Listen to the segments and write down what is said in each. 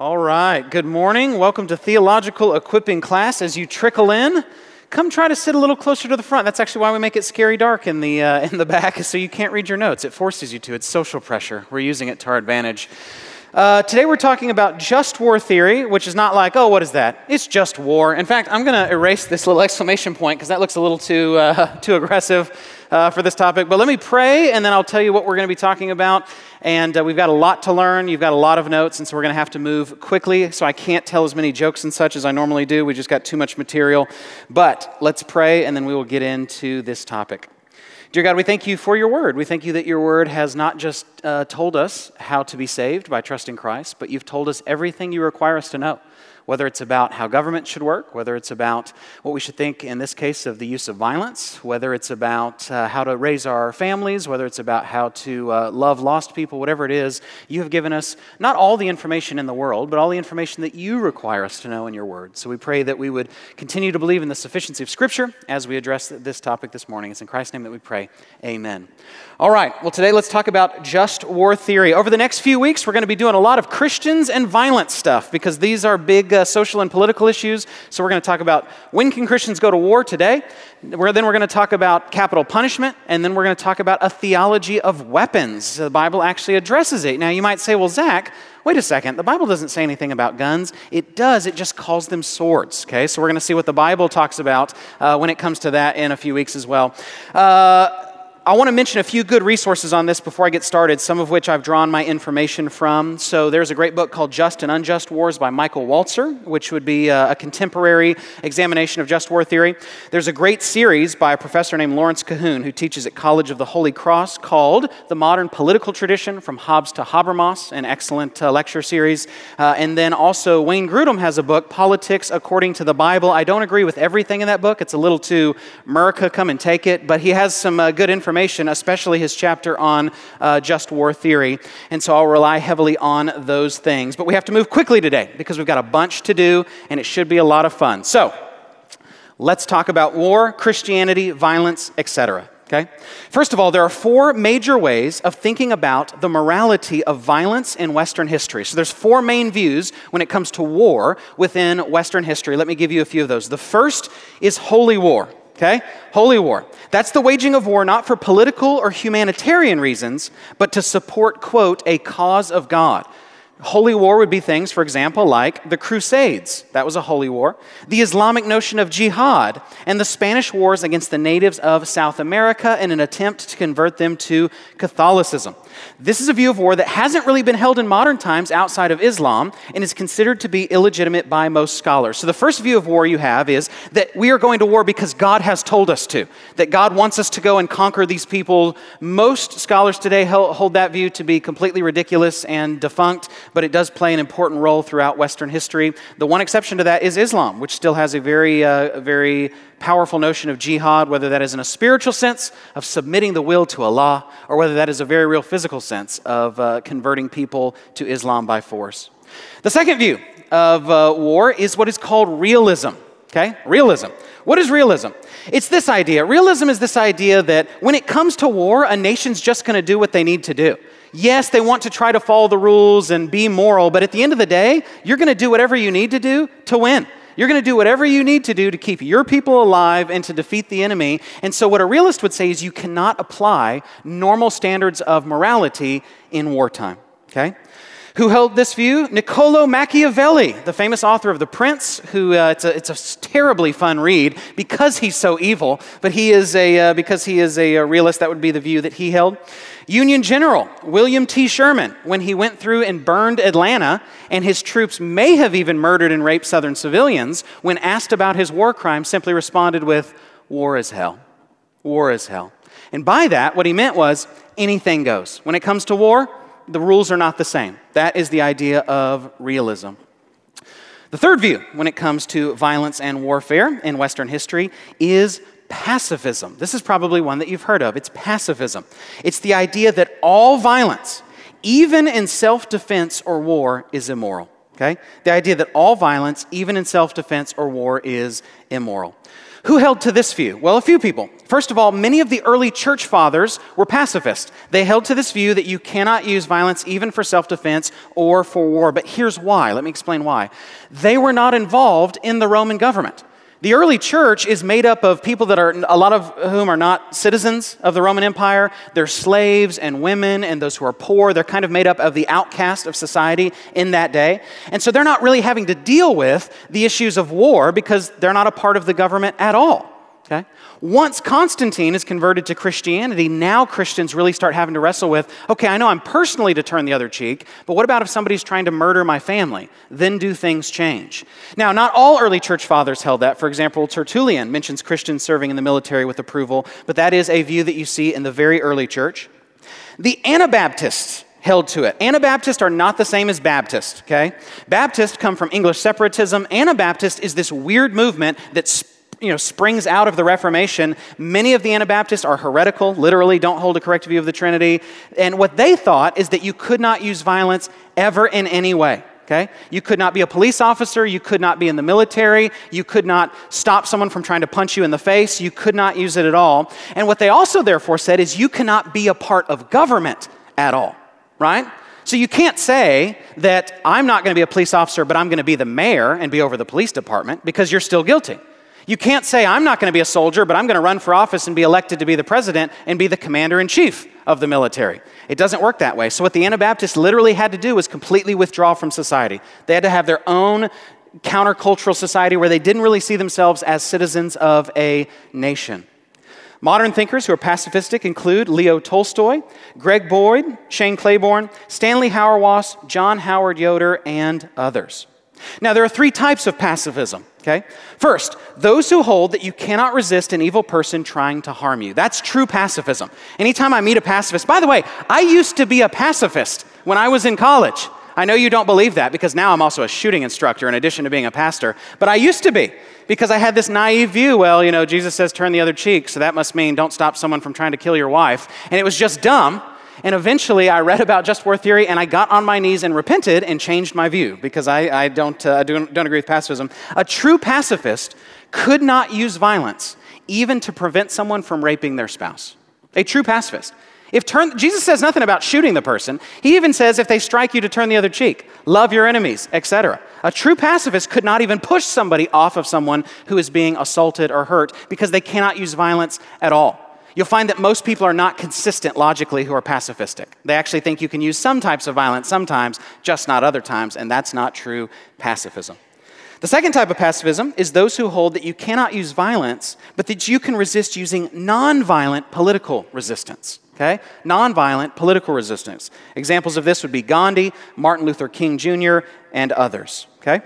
All right, good morning. Welcome to Theological Equipping Class. As you trickle in, come try to sit a little closer to the front. That's actually why we make it scary dark in the, uh, in the back, so you can't read your notes. It forces you to. It's social pressure. We're using it to our advantage. Uh, today we're talking about just war theory, which is not like, oh, what is that? It's just war. In fact, I'm going to erase this little exclamation point because that looks a little too, uh, too aggressive uh, for this topic. But let me pray, and then I'll tell you what we're going to be talking about. And uh, we've got a lot to learn. You've got a lot of notes, and so we're going to have to move quickly. So I can't tell as many jokes and such as I normally do. We just got too much material. But let's pray, and then we will get into this topic. Dear God, we thank you for your word. We thank you that your word has not just uh, told us how to be saved by trusting Christ, but you've told us everything you require us to know whether it's about how government should work, whether it's about what we should think in this case of the use of violence, whether it's about uh, how to raise our families, whether it's about how to uh, love lost people, whatever it is, you have given us not all the information in the world, but all the information that you require us to know in your word. So we pray that we would continue to believe in the sufficiency of Scripture as we address this topic this morning. It's in Christ's name that we pray. Amen. All right, well, today let's talk about just war theory. Over the next few weeks, we're going to be doing a lot of Christians and violence stuff because these are big uh, social and political issues. So we're going to talk about when can Christians go to war today. We're, then we're going to talk about capital punishment, and then we're going to talk about a theology of weapons. The Bible actually addresses it. Now, you might say, well, Zach, wait a second. The Bible doesn't say anything about guns. It does, it just calls them swords. Okay, so we're going to see what the Bible talks about uh, when it comes to that in a few weeks as well. Uh, I want to mention a few good resources on this before I get started, some of which I've drawn my information from. So, there's a great book called Just and Unjust Wars by Michael Walzer, which would be a, contemporary examination of just war theory. There's a great series by a professor named Lawrence Cahoone, who teaches at College of the Holy Cross, called The Modern Political Tradition from Hobbes to Habermas, an excellent uh, lecture series. Uh, and then also, Wayne Grudem has a book, Politics According to the Bible. I don't agree with everything in that book, it's a little too America, come and take it, but he has some uh, good information information, especially his chapter on uh, just war theory. And so I'll rely heavily on those things. But we have to move quickly today because we've got a bunch to do and it should be a lot of fun. So let's talk about war, Christianity, violence, etc. Okay? First of all, there are four major ways of thinking about the morality of violence in Western history. So there's four main views when it comes to war within Western history. Let me give you a few of those. The first is holy war. Okay? Holy war. That's the waging of war not for political or humanitarian reasons, but to support, quote, a cause of God. Holy war would be things, for example, like the Crusades. That was a holy war. The Islamic notion of jihad and the Spanish wars against the natives of South America in an attempt to convert them to Catholicism. This is a view of war that hasn't really been held in modern times outside of Islam and is considered to be illegitimate by most scholars. So, the first view of war you have is that we are going to war because God has told us to, that God wants us to go and conquer these people. Most scholars today hold that view to be completely ridiculous and defunct, but it does play an important role throughout Western history. The one exception to that is Islam, which still has a very, uh, very powerful notion of jihad, whether that is in a spiritual sense of submitting the will to Allah, or whether that is a very real physical sense of uh, converting people to Islam by force. The second view of uh, war is what is called realism. Okay? Realism. What is realism? It's this idea. Realism is this idea that when it comes to war, a nation's just going to do what they need to do. Yes, they want to try to follow the rules and be moral, but at the end of the day, you're going to do whatever you need to do to win. You're going to do whatever you need to do to keep your people alive and to defeat the enemy. And so, what a realist would say is you cannot apply normal standards of morality in wartime. Okay? Who held this view? Niccolo Machiavelli, the famous author of The Prince, who uh, it's, a, it's a terribly fun read because he's so evil, but he is a, uh, because he is a, a realist, that would be the view that he held. Union General William T. Sherman, when he went through and burned Atlanta, and his troops may have even murdered and raped Southern civilians, when asked about his war crimes, simply responded with, War is hell. War is hell. And by that, what he meant was anything goes. When it comes to war, the rules are not the same. That is the idea of realism. The third view when it comes to violence and warfare in Western history is pacifism. This is probably one that you've heard of. It's pacifism. It's the idea that all violence, even in self defense or war, is immoral. Okay? The idea that all violence, even in self defense or war, is immoral. Who held to this view? Well, a few people. First of all, many of the early church fathers were pacifist. They held to this view that you cannot use violence even for self defense or for war. But here's why. Let me explain why. They were not involved in the Roman government. The early church is made up of people that are, a lot of whom are not citizens of the Roman Empire. They're slaves and women and those who are poor. They're kind of made up of the outcast of society in that day. And so they're not really having to deal with the issues of war because they're not a part of the government at all. Okay? Once Constantine is converted to Christianity, now Christians really start having to wrestle with okay, I know I'm personally to turn the other cheek, but what about if somebody's trying to murder my family? Then do things change? Now, not all early church fathers held that. For example, Tertullian mentions Christians serving in the military with approval, but that is a view that you see in the very early church. The Anabaptists held to it. Anabaptists are not the same as Baptists, okay? Baptists come from English separatism. Anabaptist is this weird movement that's you know, springs out of the Reformation. Many of the Anabaptists are heretical, literally don't hold a correct view of the Trinity. And what they thought is that you could not use violence ever in any way. Okay? You could not be a police officer. You could not be in the military. You could not stop someone from trying to punch you in the face. You could not use it at all. And what they also, therefore, said is you cannot be a part of government at all, right? So you can't say that I'm not going to be a police officer, but I'm going to be the mayor and be over the police department because you're still guilty. You can't say, I'm not going to be a soldier, but I'm going to run for office and be elected to be the president and be the commander in chief of the military. It doesn't work that way. So, what the Anabaptists literally had to do was completely withdraw from society. They had to have their own countercultural society where they didn't really see themselves as citizens of a nation. Modern thinkers who are pacifistic include Leo Tolstoy, Greg Boyd, Shane Claiborne, Stanley Hauerwas, John Howard Yoder, and others. Now, there are three types of pacifism, okay? First, those who hold that you cannot resist an evil person trying to harm you. That's true pacifism. Anytime I meet a pacifist, by the way, I used to be a pacifist when I was in college. I know you don't believe that because now I'm also a shooting instructor in addition to being a pastor, but I used to be because I had this naive view. Well, you know, Jesus says turn the other cheek, so that must mean don't stop someone from trying to kill your wife. And it was just dumb. And eventually, I read about just war theory and I got on my knees and repented and changed my view because I, I don't, uh, don't, don't agree with pacifism. A true pacifist could not use violence even to prevent someone from raping their spouse. A true pacifist. If turn, Jesus says nothing about shooting the person. He even says if they strike you to turn the other cheek, love your enemies, etc. A true pacifist could not even push somebody off of someone who is being assaulted or hurt because they cannot use violence at all. You'll find that most people are not consistent logically who are pacifistic. They actually think you can use some types of violence sometimes, just not other times, and that's not true pacifism. The second type of pacifism is those who hold that you cannot use violence, but that you can resist using nonviolent political resistance. Okay? Nonviolent political resistance. Examples of this would be Gandhi, Martin Luther King Jr., and others. Okay?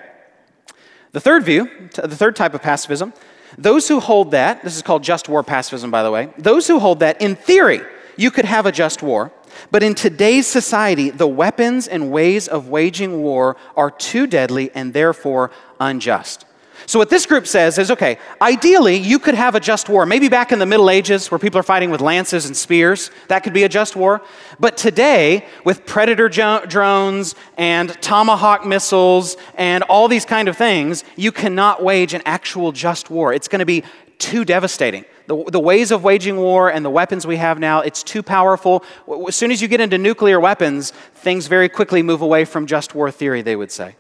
The third view, the third type of pacifism, those who hold that, this is called just war pacifism, by the way, those who hold that, in theory, you could have a just war. But in today's society, the weapons and ways of waging war are too deadly and therefore unjust. So, what this group says is okay, ideally, you could have a just war. Maybe back in the Middle Ages, where people are fighting with lances and spears, that could be a just war. But today, with predator jo- drones and tomahawk missiles and all these kind of things, you cannot wage an actual just war. It's going to be too devastating. The, the ways of waging war and the weapons we have now, it's too powerful. As soon as you get into nuclear weapons, things very quickly move away from just war theory, they would say.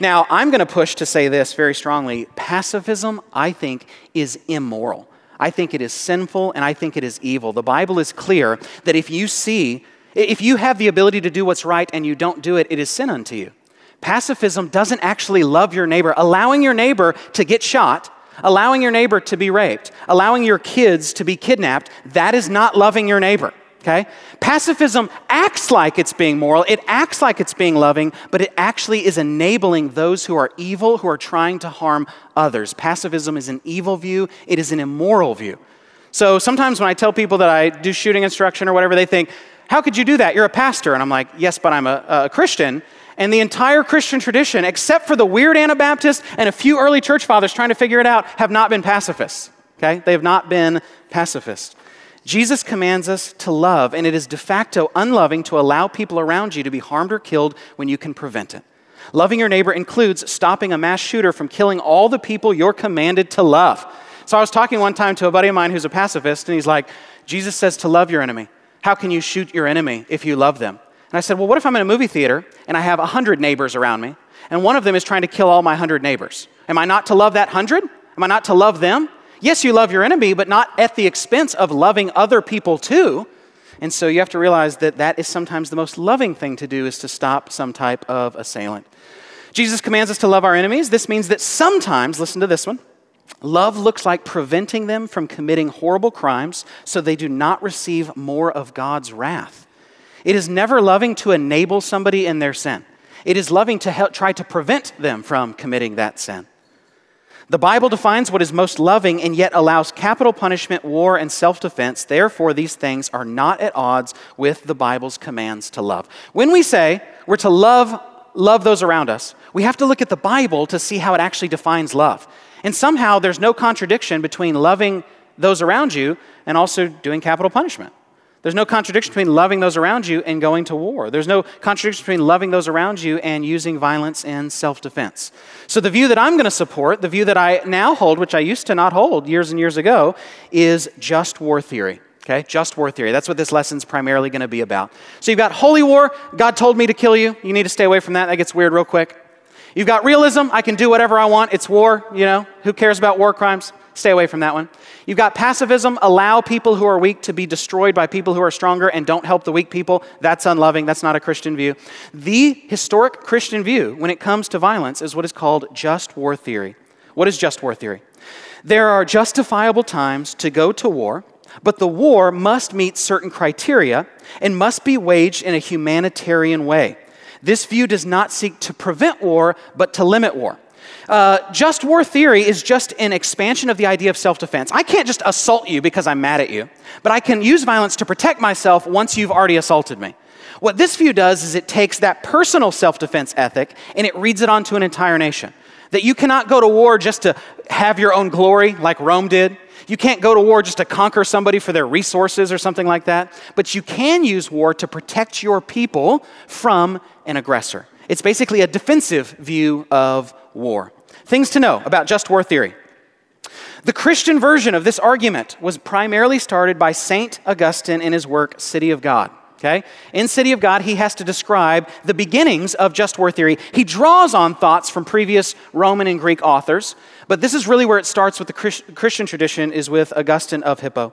Now, I'm going to push to say this very strongly pacifism, I think, is immoral. I think it is sinful and I think it is evil. The Bible is clear that if you see, if you have the ability to do what's right and you don't do it, it is sin unto you. Pacifism doesn't actually love your neighbor. Allowing your neighbor to get shot, allowing your neighbor to be raped, allowing your kids to be kidnapped, that is not loving your neighbor okay? Pacifism acts like it's being moral, it acts like it's being loving, but it actually is enabling those who are evil, who are trying to harm others. Pacifism is an evil view, it is an immoral view. So sometimes when I tell people that I do shooting instruction or whatever, they think, How could you do that? You're a pastor. And I'm like, Yes, but I'm a, a Christian. And the entire Christian tradition, except for the weird Anabaptists and a few early church fathers trying to figure it out, have not been pacifists. Okay? They have not been pacifists. Jesus commands us to love, and it is de facto unloving to allow people around you to be harmed or killed when you can prevent it. Loving your neighbor includes stopping a mass shooter from killing all the people you're commanded to love. So I was talking one time to a buddy of mine who's a pacifist, and he's like, Jesus says to love your enemy. How can you shoot your enemy if you love them? And I said, Well, what if I'm in a movie theater and I have 100 neighbors around me, and one of them is trying to kill all my 100 neighbors? Am I not to love that 100? Am I not to love them? Yes, you love your enemy, but not at the expense of loving other people too. And so you have to realize that that is sometimes the most loving thing to do is to stop some type of assailant. Jesus commands us to love our enemies. This means that sometimes, listen to this one, love looks like preventing them from committing horrible crimes so they do not receive more of God's wrath. It is never loving to enable somebody in their sin. It is loving to help, try to prevent them from committing that sin. The Bible defines what is most loving and yet allows capital punishment, war, and self defense. Therefore, these things are not at odds with the Bible's commands to love. When we say we're to love, love those around us, we have to look at the Bible to see how it actually defines love. And somehow there's no contradiction between loving those around you and also doing capital punishment. There's no contradiction between loving those around you and going to war. There's no contradiction between loving those around you and using violence in self defense. So, the view that I'm going to support, the view that I now hold, which I used to not hold years and years ago, is just war theory. Okay? Just war theory. That's what this lesson's primarily going to be about. So, you've got holy war. God told me to kill you. You need to stay away from that. That gets weird real quick. You've got realism. I can do whatever I want. It's war, you know. Who cares about war crimes? Stay away from that one. You've got pacifism, allow people who are weak to be destroyed by people who are stronger and don't help the weak people. That's unloving. That's not a Christian view. The historic Christian view when it comes to violence is what is called just war theory. What is just war theory? There are justifiable times to go to war, but the war must meet certain criteria and must be waged in a humanitarian way. This view does not seek to prevent war, but to limit war. Uh, just war theory is just an expansion of the idea of self defense. I can't just assault you because I'm mad at you, but I can use violence to protect myself once you've already assaulted me. What this view does is it takes that personal self defense ethic and it reads it onto an entire nation. That you cannot go to war just to have your own glory like Rome did. You can't go to war just to conquer somebody for their resources or something like that. But you can use war to protect your people from an aggressor. It's basically a defensive view of war. Things to know about just war theory. The Christian version of this argument was primarily started by St. Augustine in his work, City of God. Okay? In City of God, he has to describe the beginnings of just war theory. He draws on thoughts from previous Roman and Greek authors, but this is really where it starts with the Christian tradition, is with Augustine of Hippo.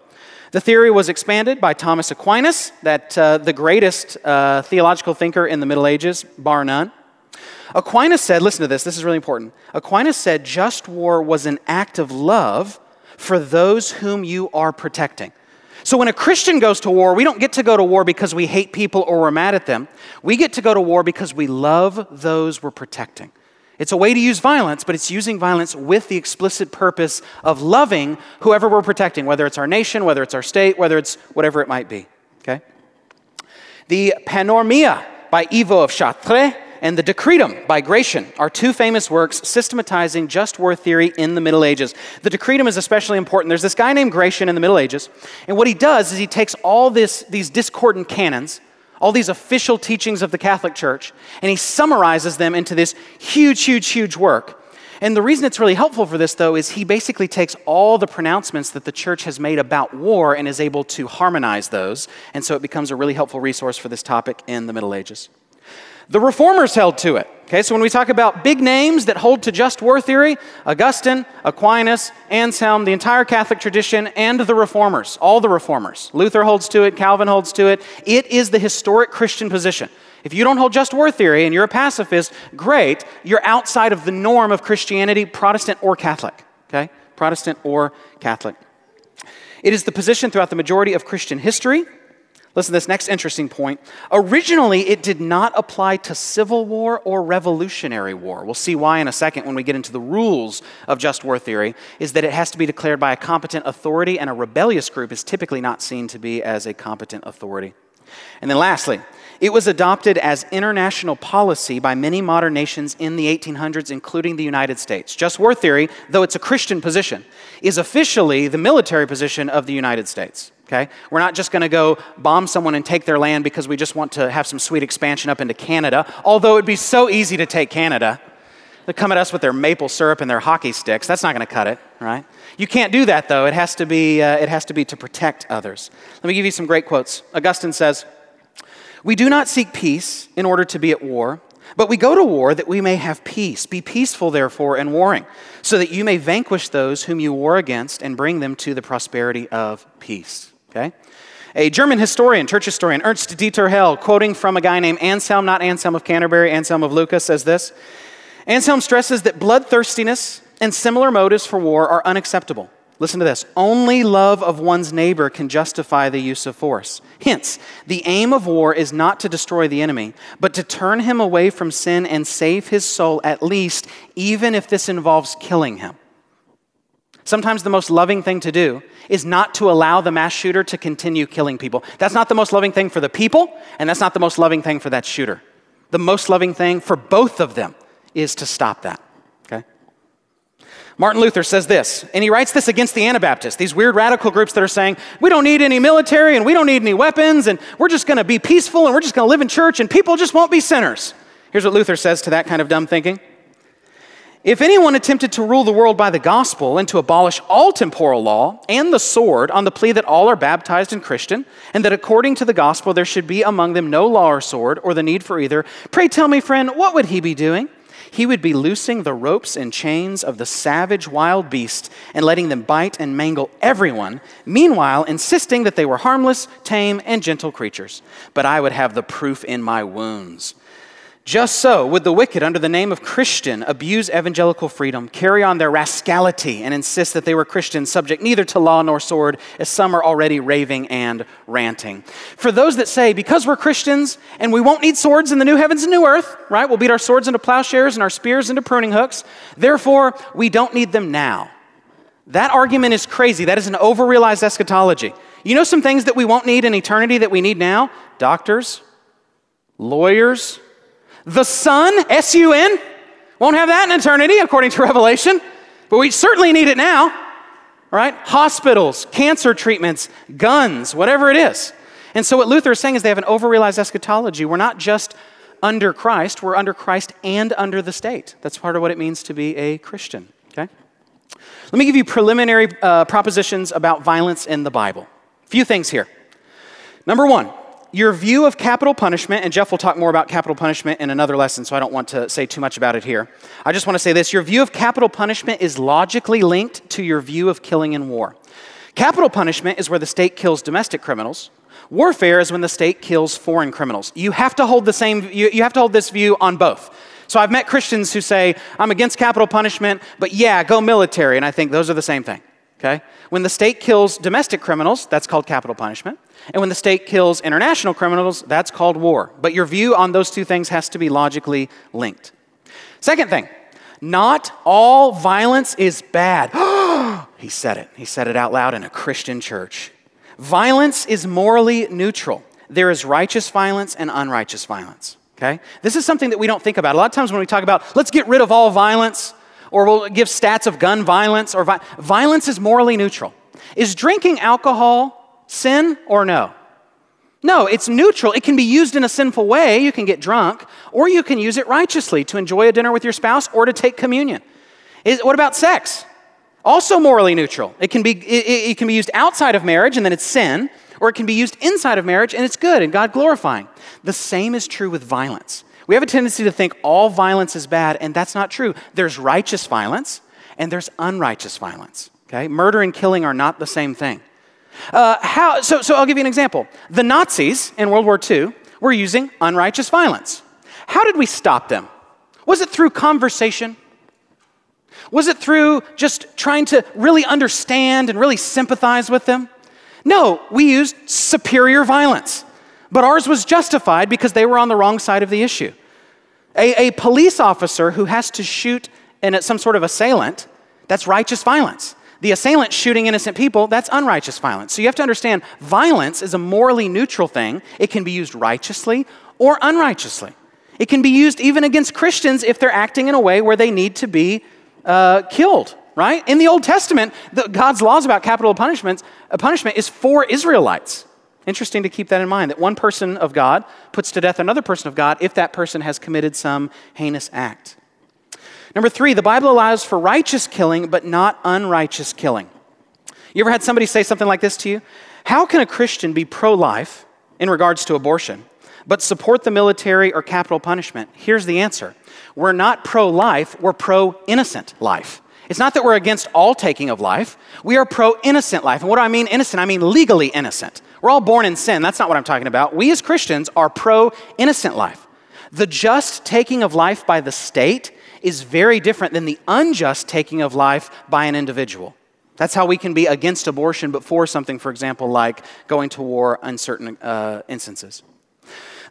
The theory was expanded by Thomas Aquinas, that uh, the greatest uh, theological thinker in the Middle Ages, bar none. Aquinas said, listen to this, this is really important. Aquinas said, just war was an act of love for those whom you are protecting. So when a Christian goes to war, we don't get to go to war because we hate people or we're mad at them. We get to go to war because we love those we're protecting. It's a way to use violence, but it's using violence with the explicit purpose of loving whoever we're protecting, whether it's our nation, whether it's our state, whether it's whatever it might be. Okay? The Panormia by Ivo of Chartres and the Decretum by Gratian are two famous works systematizing just war theory in the Middle Ages. The Decretum is especially important. There's this guy named Gratian in the Middle Ages, and what he does is he takes all this, these discordant canons, all these official teachings of the Catholic Church, and he summarizes them into this huge, huge, huge work. And the reason it's really helpful for this, though, is he basically takes all the pronouncements that the church has made about war and is able to harmonize those. And so it becomes a really helpful resource for this topic in the Middle Ages. The reformers held to it. Okay, so when we talk about big names that hold to just war theory, Augustine, Aquinas, Anselm, the entire Catholic tradition, and the reformers, all the reformers. Luther holds to it, Calvin holds to it. It is the historic Christian position. If you don't hold just war theory and you're a pacifist, great. You're outside of the norm of Christianity, Protestant or Catholic. Okay? Protestant or Catholic. It is the position throughout the majority of Christian history Listen to this next interesting point. Originally, it did not apply to civil war or revolutionary war. We'll see why in a second when we get into the rules of just war theory, is that it has to be declared by a competent authority, and a rebellious group is typically not seen to be as a competent authority. And then lastly, it was adopted as international policy by many modern nations in the 1800s, including the United States. Just war theory, though it's a Christian position, is officially the military position of the United States. Okay? We're not just going to go bomb someone and take their land because we just want to have some sweet expansion up into Canada, although it'd be so easy to take Canada. They come at us with their maple syrup and their hockey sticks. That's not going to cut it, right? You can't do that, though. It has, to be, uh, it has to be to protect others. Let me give you some great quotes. Augustine says, We do not seek peace in order to be at war, but we go to war that we may have peace. Be peaceful, therefore, in warring, so that you may vanquish those whom you war against and bring them to the prosperity of peace. Okay? A German historian, church historian, Ernst Dieter Hehl, quoting from a guy named Anselm, not Anselm of Canterbury, Anselm of Lucca, says this Anselm stresses that bloodthirstiness and similar motives for war are unacceptable. Listen to this. Only love of one's neighbor can justify the use of force. Hence, the aim of war is not to destroy the enemy, but to turn him away from sin and save his soul at least, even if this involves killing him. Sometimes the most loving thing to do is not to allow the mass shooter to continue killing people. That's not the most loving thing for the people, and that's not the most loving thing for that shooter. The most loving thing for both of them is to stop that. Martin Luther says this, and he writes this against the Anabaptists, these weird radical groups that are saying, we don't need any military and we don't need any weapons and we're just going to be peaceful and we're just going to live in church and people just won't be sinners. Here's what Luther says to that kind of dumb thinking. If anyone attempted to rule the world by the gospel and to abolish all temporal law and the sword on the plea that all are baptized and Christian, and that according to the gospel there should be among them no law or sword or the need for either, pray tell me, friend, what would he be doing? He would be loosing the ropes and chains of the savage wild beast and letting them bite and mangle everyone, meanwhile insisting that they were harmless, tame, and gentle creatures. But I would have the proof in my wounds. Just so would the wicked, under the name of Christian, abuse evangelical freedom, carry on their rascality, and insist that they were Christians, subject neither to law nor sword, as some are already raving and ranting. For those that say, because we're Christians and we won't need swords in the new heavens and new earth, right? We'll beat our swords into plowshares and our spears into pruning hooks, therefore we don't need them now. That argument is crazy. That is an overrealized eschatology. You know some things that we won't need in eternity that we need now? Doctors, lawyers, the Sun, S U N, won't have that in eternity, according to Revelation, but we certainly need it now, right? Hospitals, cancer treatments, guns, whatever it is. And so, what Luther is saying is they have an overrealized eschatology. We're not just under Christ, we're under Christ and under the state. That's part of what it means to be a Christian, okay? Let me give you preliminary uh, propositions about violence in the Bible. A few things here. Number one, your view of capital punishment, and Jeff will talk more about capital punishment in another lesson, so I don't want to say too much about it here. I just want to say this your view of capital punishment is logically linked to your view of killing in war. Capital punishment is where the state kills domestic criminals. Warfare is when the state kills foreign criminals. You have to hold the same you, you have to hold this view on both. So I've met Christians who say, I'm against capital punishment, but yeah, go military. And I think those are the same thing. Okay? When the state kills domestic criminals, that's called capital punishment. And when the state kills international criminals, that's called war. But your view on those two things has to be logically linked. Second thing, not all violence is bad. he said it. He said it out loud in a Christian church. Violence is morally neutral. There is righteous violence and unrighteous violence. Okay? This is something that we don't think about. A lot of times when we talk about let's get rid of all violence, or we'll give stats of gun violence, or vi- violence is morally neutral. Is drinking alcohol sin or no? No, it's neutral. It can be used in a sinful way. You can get drunk, or you can use it righteously to enjoy a dinner with your spouse or to take communion. Is, what about sex? Also morally neutral. It can, be, it, it can be used outside of marriage and then it's sin, or it can be used inside of marriage and it's good and God glorifying. The same is true with violence. We have a tendency to think all violence is bad, and that's not true. There's righteous violence and there's unrighteous violence. Okay? Murder and killing are not the same thing. Uh, how, so, so I'll give you an example. The Nazis in World War II were using unrighteous violence. How did we stop them? Was it through conversation? Was it through just trying to really understand and really sympathize with them? No, we used superior violence. But ours was justified because they were on the wrong side of the issue. A, a police officer who has to shoot in some sort of assailant, that's righteous violence. The assailant shooting innocent people, that's unrighteous violence. So you have to understand violence is a morally neutral thing. It can be used righteously or unrighteously. It can be used even against Christians if they're acting in a way where they need to be uh, killed, right? In the Old Testament, the, God's laws about capital punishment, uh, punishment is for Israelites. Interesting to keep that in mind that one person of God puts to death another person of God if that person has committed some heinous act. Number three, the Bible allows for righteous killing, but not unrighteous killing. You ever had somebody say something like this to you? How can a Christian be pro life in regards to abortion, but support the military or capital punishment? Here's the answer we're not pro life, we're pro innocent life. It's not that we're against all taking of life. We are pro innocent life. And what do I mean innocent? I mean legally innocent. We're all born in sin. That's not what I'm talking about. We as Christians are pro innocent life. The just taking of life by the state is very different than the unjust taking of life by an individual. That's how we can be against abortion, but for something, for example, like going to war in certain uh, instances.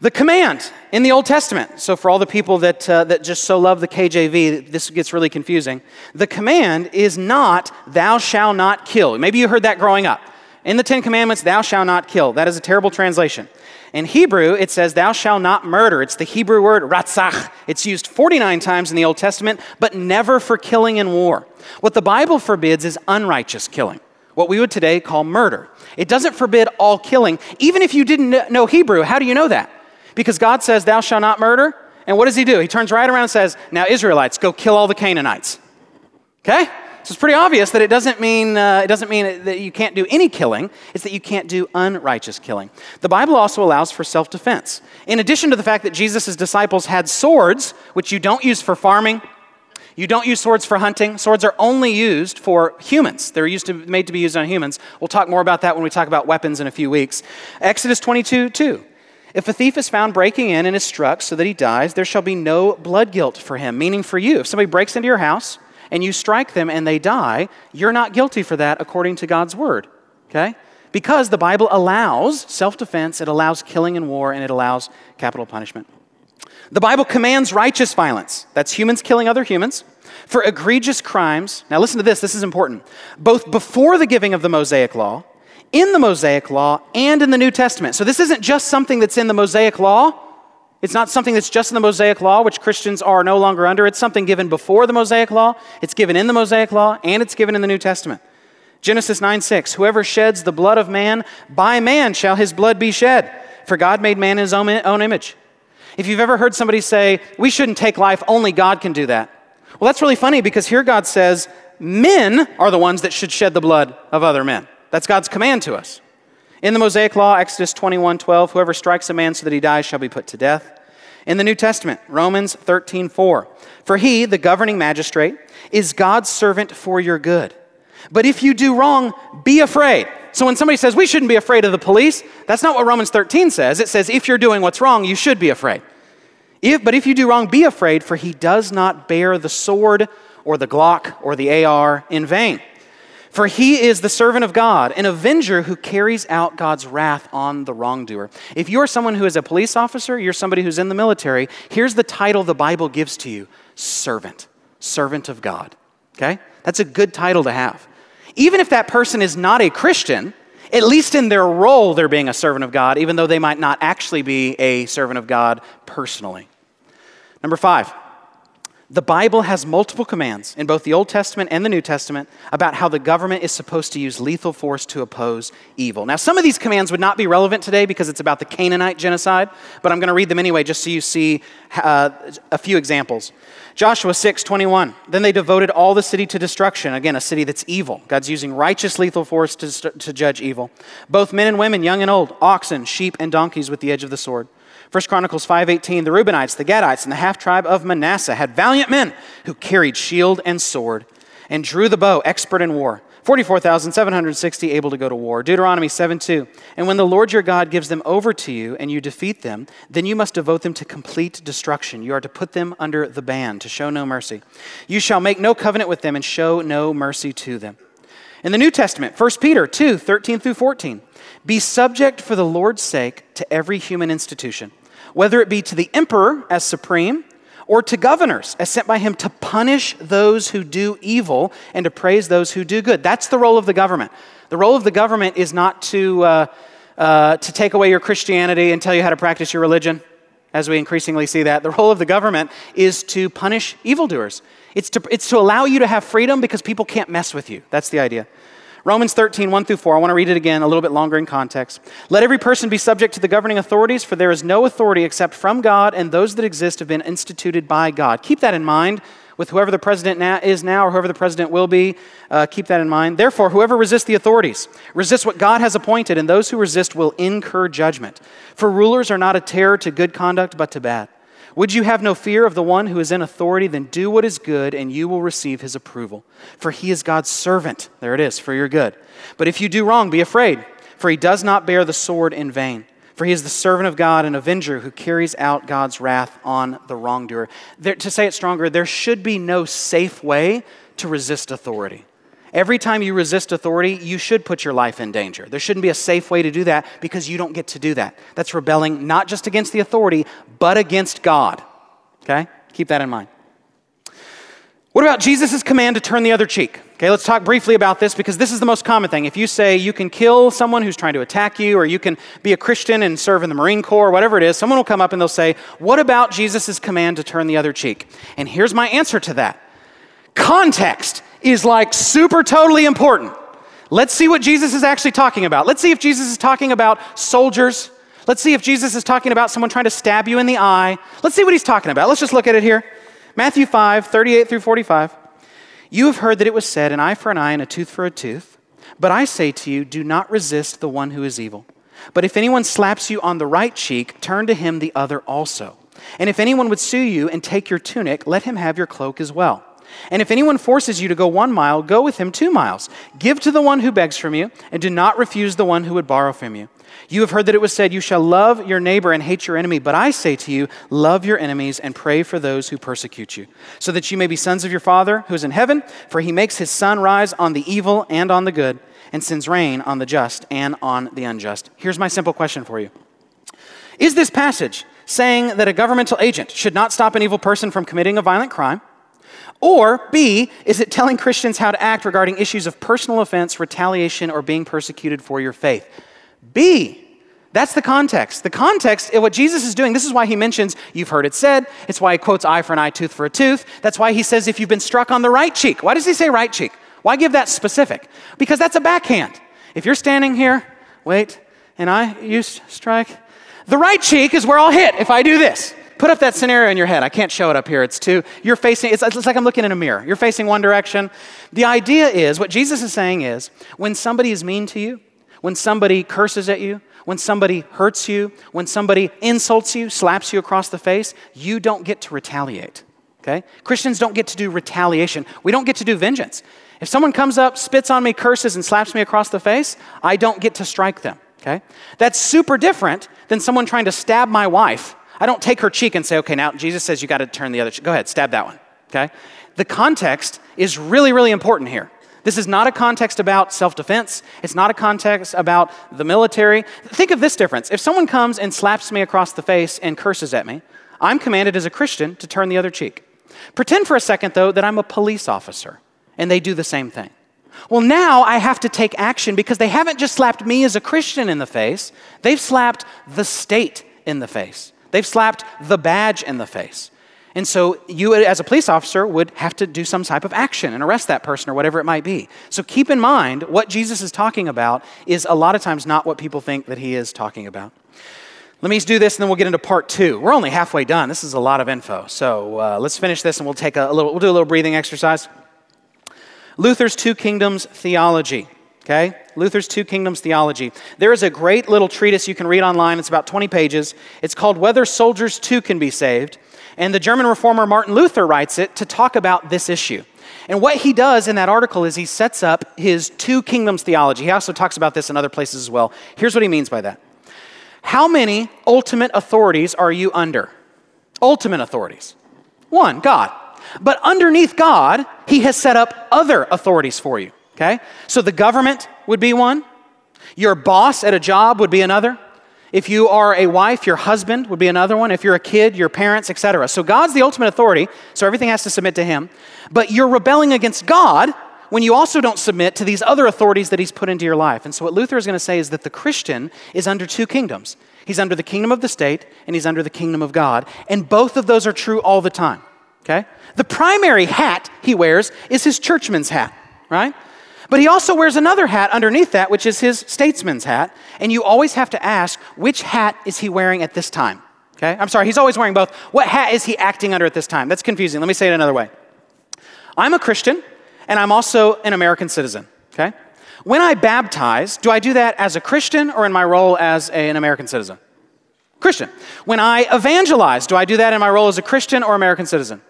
The command in the Old Testament, so for all the people that, uh, that just so love the KJV, this gets really confusing. The command is not, thou shalt not kill. Maybe you heard that growing up. In the Ten Commandments, thou shalt not kill. That is a terrible translation. In Hebrew, it says, Thou shalt not murder. It's the Hebrew word ratzach. It's used 49 times in the Old Testament, but never for killing in war. What the Bible forbids is unrighteous killing, what we would today call murder. It doesn't forbid all killing. Even if you didn't know Hebrew, how do you know that? Because God says, Thou shalt not murder. And what does he do? He turns right around and says, Now, Israelites, go kill all the Canaanites. Okay? So it's pretty obvious that it doesn't mean uh, it doesn't mean that you can't do any killing. It's that you can't do unrighteous killing. The Bible also allows for self-defense. In addition to the fact that Jesus' disciples had swords, which you don't use for farming, you don't use swords for hunting. Swords are only used for humans. They're used to, made to be used on humans. We'll talk more about that when we talk about weapons in a few weeks. Exodus 22, 2. If a thief is found breaking in and is struck so that he dies, there shall be no blood guilt for him, meaning for you. If somebody breaks into your house and you strike them and they die, you're not guilty for that according to God's word. Okay? Because the Bible allows self defense, it allows killing in war, and it allows capital punishment. The Bible commands righteous violence. That's humans killing other humans for egregious crimes. Now, listen to this, this is important. Both before the giving of the Mosaic Law, in the Mosaic Law, and in the New Testament. So, this isn't just something that's in the Mosaic Law, it's not something that's just in the Mosaic Law, which Christians are no longer under. It's something given before the Mosaic Law, it's given in the Mosaic Law, and it's given in the New Testament. Genesis 9 6 Whoever sheds the blood of man, by man shall his blood be shed, for God made man in his own, own image. If you've ever heard somebody say, we shouldn't take life, only God can do that. Well, that's really funny because here God says, men are the ones that should shed the blood of other men. That's God's command to us. In the Mosaic Law, Exodus 21 12, whoever strikes a man so that he dies shall be put to death. In the New Testament, Romans 13 4, for he, the governing magistrate, is God's servant for your good. But if you do wrong, be afraid. So when somebody says we shouldn't be afraid of the police, that's not what Romans 13 says. It says if you're doing what's wrong, you should be afraid. If, but if you do wrong, be afraid, for he does not bear the sword or the Glock or the AR in vain. For he is the servant of God, an avenger who carries out God's wrath on the wrongdoer. If you're someone who is a police officer, you're somebody who's in the military, here's the title the Bible gives to you servant, servant of God. Okay? That's a good title to have. Even if that person is not a Christian, at least in their role, they're being a servant of God, even though they might not actually be a servant of God personally. Number five, the Bible has multiple commands in both the Old Testament and the New Testament about how the government is supposed to use lethal force to oppose evil. Now, some of these commands would not be relevant today because it's about the Canaanite genocide, but I'm going to read them anyway just so you see uh, a few examples. Joshua 6, 21. Then they devoted all the city to destruction. Again, a city that's evil. God's using righteous lethal force to, to judge evil. Both men and women, young and old, oxen, sheep, and donkeys with the edge of the sword. 1 Chronicles 5:18 The Reubenites, the Gadites, and the half tribe of Manasseh had valiant men who carried shield and sword and drew the bow, expert in war. 44,760 able to go to war. Deuteronomy 7:2 And when the Lord your God gives them over to you and you defeat them, then you must devote them to complete destruction. You are to put them under the ban, to show no mercy. You shall make no covenant with them and show no mercy to them. In the New Testament, 1 Peter 2 13 through 14. Be subject for the Lord's sake to every human institution whether it be to the emperor as supreme or to governors as sent by him to punish those who do evil and to praise those who do good. That's the role of the government. The role of the government is not to, uh, uh, to take away your Christianity and tell you how to practice your religion, as we increasingly see that. The role of the government is to punish evildoers. It's to, it's to allow you to have freedom because people can't mess with you. That's the idea. Romans 13, 1 through 4. I want to read it again a little bit longer in context. Let every person be subject to the governing authorities, for there is no authority except from God, and those that exist have been instituted by God. Keep that in mind with whoever the president now, is now or whoever the president will be. Uh, keep that in mind. Therefore, whoever resists the authorities resists what God has appointed, and those who resist will incur judgment. For rulers are not a terror to good conduct, but to bad. Would you have no fear of the one who is in authority? Then do what is good, and you will receive his approval. For he is God's servant. There it is, for your good. But if you do wrong, be afraid, for he does not bear the sword in vain. For he is the servant of God, an avenger who carries out God's wrath on the wrongdoer. There, to say it stronger, there should be no safe way to resist authority. Every time you resist authority, you should put your life in danger. There shouldn't be a safe way to do that because you don't get to do that. That's rebelling not just against the authority, but against God. Okay? Keep that in mind. What about Jesus' command to turn the other cheek? Okay, let's talk briefly about this because this is the most common thing. If you say you can kill someone who's trying to attack you, or you can be a Christian and serve in the Marine Corps, or whatever it is, someone will come up and they'll say, What about Jesus' command to turn the other cheek? And here's my answer to that context is like super totally important. Let's see what Jesus is actually talking about. Let's see if Jesus is talking about soldiers. Let's see if Jesus is talking about someone trying to stab you in the eye. Let's see what he's talking about. Let's just look at it here. Matthew 5, 38 through 45. You have heard that it was said, an eye for an eye and a tooth for a tooth. But I say to you, do not resist the one who is evil. But if anyone slaps you on the right cheek, turn to him the other also. And if anyone would sue you and take your tunic, let him have your cloak as well. And if anyone forces you to go one mile, go with him two miles. Give to the one who begs from you, and do not refuse the one who would borrow from you. You have heard that it was said, You shall love your neighbor and hate your enemy. But I say to you, love your enemies and pray for those who persecute you, so that you may be sons of your Father who is in heaven, for he makes his sun rise on the evil and on the good, and sends rain on the just and on the unjust. Here's my simple question for you Is this passage saying that a governmental agent should not stop an evil person from committing a violent crime? Or, B, is it telling Christians how to act regarding issues of personal offense, retaliation, or being persecuted for your faith? B. That's the context. The context, what Jesus is doing, this is why he mentions, you've heard it said. It's why he quotes eye for an eye, tooth for a tooth. That's why he says, if you've been struck on the right cheek. Why does he say right cheek? Why give that specific? Because that's a backhand. If you're standing here, wait, and I use strike, the right cheek is where I'll hit if I do this. Put up that scenario in your head. I can't show it up here. It's too, you're facing, it's, it's like I'm looking in a mirror. You're facing one direction. The idea is, what Jesus is saying is, when somebody is mean to you, when somebody curses at you, when somebody hurts you, when somebody insults you, slaps you across the face, you don't get to retaliate. Okay? Christians don't get to do retaliation. We don't get to do vengeance. If someone comes up, spits on me, curses, and slaps me across the face, I don't get to strike them. Okay? That's super different than someone trying to stab my wife. I don't take her cheek and say, okay, now Jesus says you got to turn the other cheek. Go ahead, stab that one. Okay? The context is really, really important here. This is not a context about self defense. It's not a context about the military. Think of this difference. If someone comes and slaps me across the face and curses at me, I'm commanded as a Christian to turn the other cheek. Pretend for a second, though, that I'm a police officer and they do the same thing. Well, now I have to take action because they haven't just slapped me as a Christian in the face, they've slapped the state in the face. They've slapped the badge in the face. And so you, as a police officer, would have to do some type of action and arrest that person or whatever it might be. So keep in mind what Jesus is talking about is a lot of times not what people think that he is talking about. Let me do this and then we'll get into part two. We're only halfway done. This is a lot of info. So uh, let's finish this and we'll take a, a little, we'll do a little breathing exercise. Luther's Two Kingdoms theology. Okay? Luther's Two Kingdoms Theology. There is a great little treatise you can read online. It's about 20 pages. It's called Whether Soldiers Too Can Be Saved. And the German reformer Martin Luther writes it to talk about this issue. And what he does in that article is he sets up his two kingdoms theology. He also talks about this in other places as well. Here's what he means by that How many ultimate authorities are you under? Ultimate authorities. One, God. But underneath God, he has set up other authorities for you. Okay? So the government would be one. Your boss at a job would be another. If you are a wife, your husband would be another one. If you're a kid, your parents, etc. So God's the ultimate authority, so everything has to submit to him. But you're rebelling against God when you also don't submit to these other authorities that he's put into your life. And so what Luther is going to say is that the Christian is under two kingdoms. He's under the kingdom of the state and he's under the kingdom of God, and both of those are true all the time. Okay? The primary hat he wears is his churchman's hat, right? But he also wears another hat underneath that, which is his statesman's hat. And you always have to ask, which hat is he wearing at this time? Okay? I'm sorry, he's always wearing both. What hat is he acting under at this time? That's confusing. Let me say it another way. I'm a Christian, and I'm also an American citizen, okay? When I baptize, do I do that as a Christian or in my role as a, an American citizen? Christian. When I evangelize, do I do that in my role as a Christian or American citizen?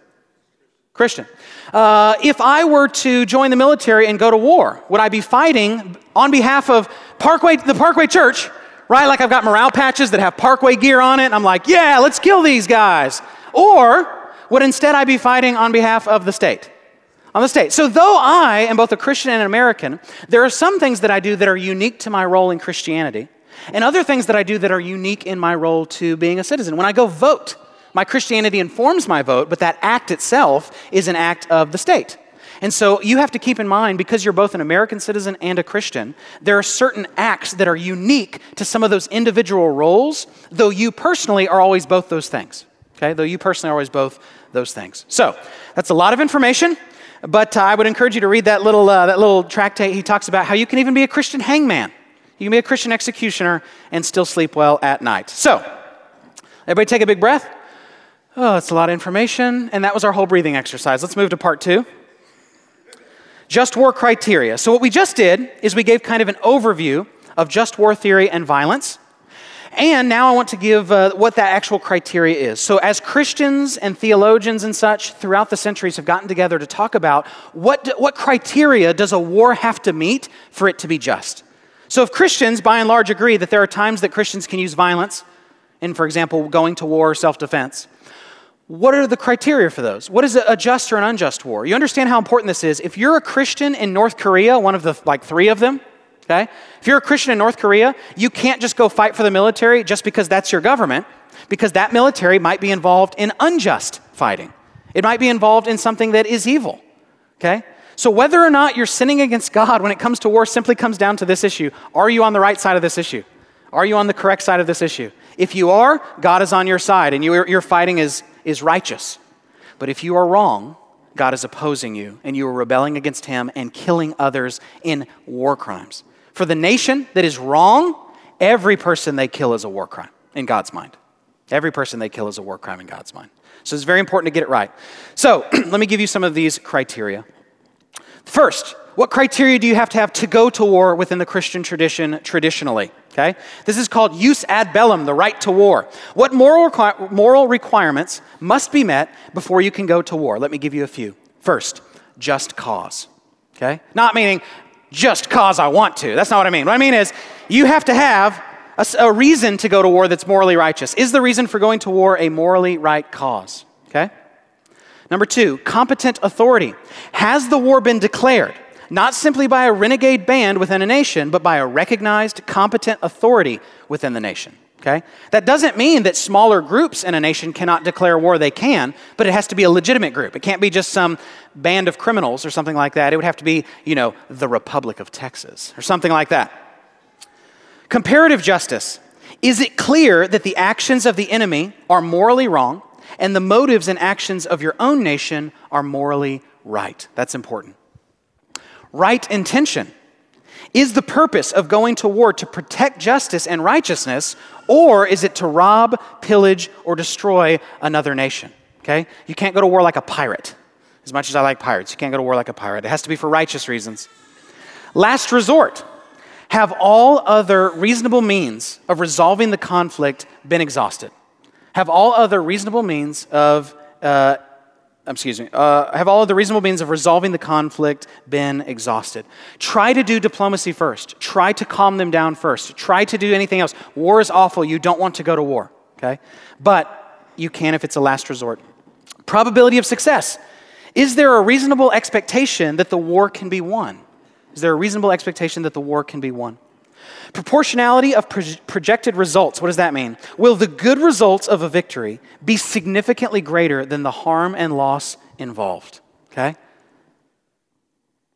Christian. Uh, if I were to join the military and go to war, would I be fighting on behalf of Parkway, the Parkway Church, right? Like I've got morale patches that have Parkway gear on it, and I'm like, yeah, let's kill these guys. Or would instead I be fighting on behalf of the state? On the state. So, though I am both a Christian and an American, there are some things that I do that are unique to my role in Christianity, and other things that I do that are unique in my role to being a citizen. When I go vote, my Christianity informs my vote, but that act itself is an act of the state. And so you have to keep in mind, because you're both an American citizen and a Christian, there are certain acts that are unique to some of those individual roles, though you personally are always both those things. Okay? Though you personally are always both those things. So that's a lot of information, but uh, I would encourage you to read that little, uh, that little tractate. He talks about how you can even be a Christian hangman. You can be a Christian executioner and still sleep well at night. So, everybody take a big breath. Oh, that's a lot of information. And that was our whole breathing exercise. Let's move to part two. Just war criteria. So, what we just did is we gave kind of an overview of just war theory and violence. And now I want to give uh, what that actual criteria is. So, as Christians and theologians and such throughout the centuries have gotten together to talk about what, what criteria does a war have to meet for it to be just? So, if Christians by and large agree that there are times that Christians can use violence, in, for example, going to war or self defense, what are the criteria for those? What is a just or an unjust war? You understand how important this is. If you're a Christian in North Korea, one of the like three of them, okay? If you're a Christian in North Korea, you can't just go fight for the military just because that's your government, because that military might be involved in unjust fighting. It might be involved in something that is evil, okay? So whether or not you're sinning against God when it comes to war simply comes down to this issue. Are you on the right side of this issue? Are you on the correct side of this issue? If you are, God is on your side and you, your fighting is is righteous. But if you are wrong, God is opposing you, and you are rebelling against Him and killing others in war crimes. For the nation that is wrong, every person they kill is a war crime in God's mind. Every person they kill is a war crime in God's mind. So it's very important to get it right. So let me give you some of these criteria. First, what criteria do you have to have to go to war within the Christian tradition traditionally? Okay? This is called jus ad bellum, the right to war. What moral, moral requirements must be met before you can go to war? Let me give you a few. First, just cause. Okay? Not meaning just cause I want to. That's not what I mean. What I mean is you have to have a, a reason to go to war that's morally righteous. Is the reason for going to war a morally right cause? Okay? Number two, competent authority. Has the war been declared? Not simply by a renegade band within a nation, but by a recognized, competent authority within the nation. Okay? That doesn't mean that smaller groups in a nation cannot declare war. They can, but it has to be a legitimate group. It can't be just some band of criminals or something like that. It would have to be, you know, the Republic of Texas or something like that. Comparative justice. Is it clear that the actions of the enemy are morally wrong and the motives and actions of your own nation are morally right? That's important right intention? Is the purpose of going to war to protect justice and righteousness, or is it to rob, pillage, or destroy another nation? Okay? You can't go to war like a pirate. As much as I like pirates, you can't go to war like a pirate. It has to be for righteous reasons. Last resort. Have all other reasonable means of resolving the conflict been exhausted? Have all other reasonable means of uh, excuse me, uh, have all of the reasonable means of resolving the conflict been exhausted? Try to do diplomacy first. Try to calm them down first. Try to do anything else. War is awful. You don't want to go to war, okay? But you can if it's a last resort. Probability of success. Is there a reasonable expectation that the war can be won? Is there a reasonable expectation that the war can be won? Proportionality of pro- projected results. What does that mean? Will the good results of a victory be significantly greater than the harm and loss involved? Okay?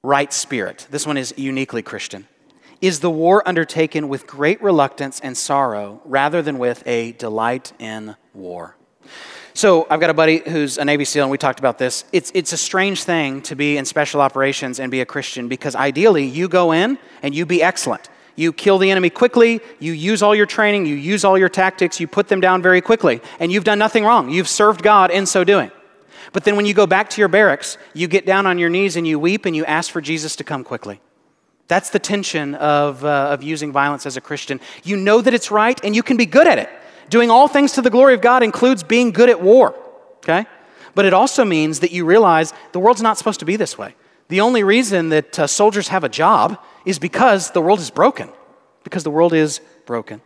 Right spirit. This one is uniquely Christian. Is the war undertaken with great reluctance and sorrow rather than with a delight in war? So I've got a buddy who's a Navy SEAL, and we talked about this. It's, it's a strange thing to be in special operations and be a Christian because ideally you go in and you be excellent. You kill the enemy quickly, you use all your training, you use all your tactics, you put them down very quickly, and you've done nothing wrong. You've served God in so doing. But then when you go back to your barracks, you get down on your knees and you weep and you ask for Jesus to come quickly. That's the tension of, uh, of using violence as a Christian. You know that it's right and you can be good at it. Doing all things to the glory of God includes being good at war, okay? But it also means that you realize the world's not supposed to be this way. The only reason that uh, soldiers have a job is because the world is broken, because the world is broken.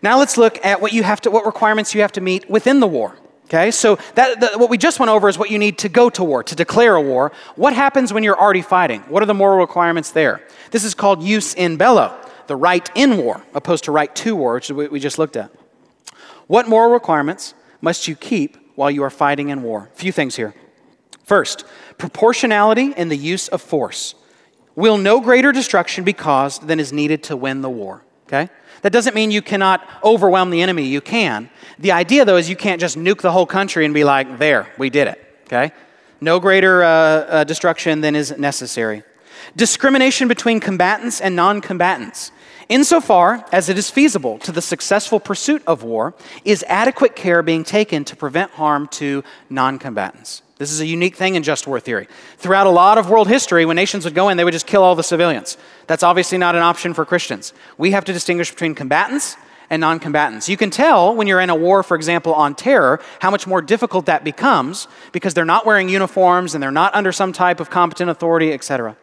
Now let's look at what you have to, what requirements you have to meet within the war. Okay, so that, that, what we just went over is what you need to go to war, to declare a war. What happens when you're already fighting? What are the moral requirements there? This is called jus in bello, the right in war, opposed to right to war, which is what we just looked at. What moral requirements must you keep while you are fighting in war? A few things here. First, proportionality in the use of force. Will no greater destruction be caused than is needed to win the war? Okay? That doesn't mean you cannot overwhelm the enemy. You can. The idea, though, is you can't just nuke the whole country and be like, there, we did it. Okay? No greater uh, uh, destruction than is necessary. Discrimination between combatants and non combatants. Insofar as it is feasible to the successful pursuit of war, is adequate care being taken to prevent harm to non combatants? This is a unique thing in just war theory. Throughout a lot of world history, when nations would go in, they would just kill all the civilians. That's obviously not an option for Christians. We have to distinguish between combatants and non combatants. You can tell when you're in a war, for example, on terror, how much more difficult that becomes because they're not wearing uniforms and they're not under some type of competent authority, etc.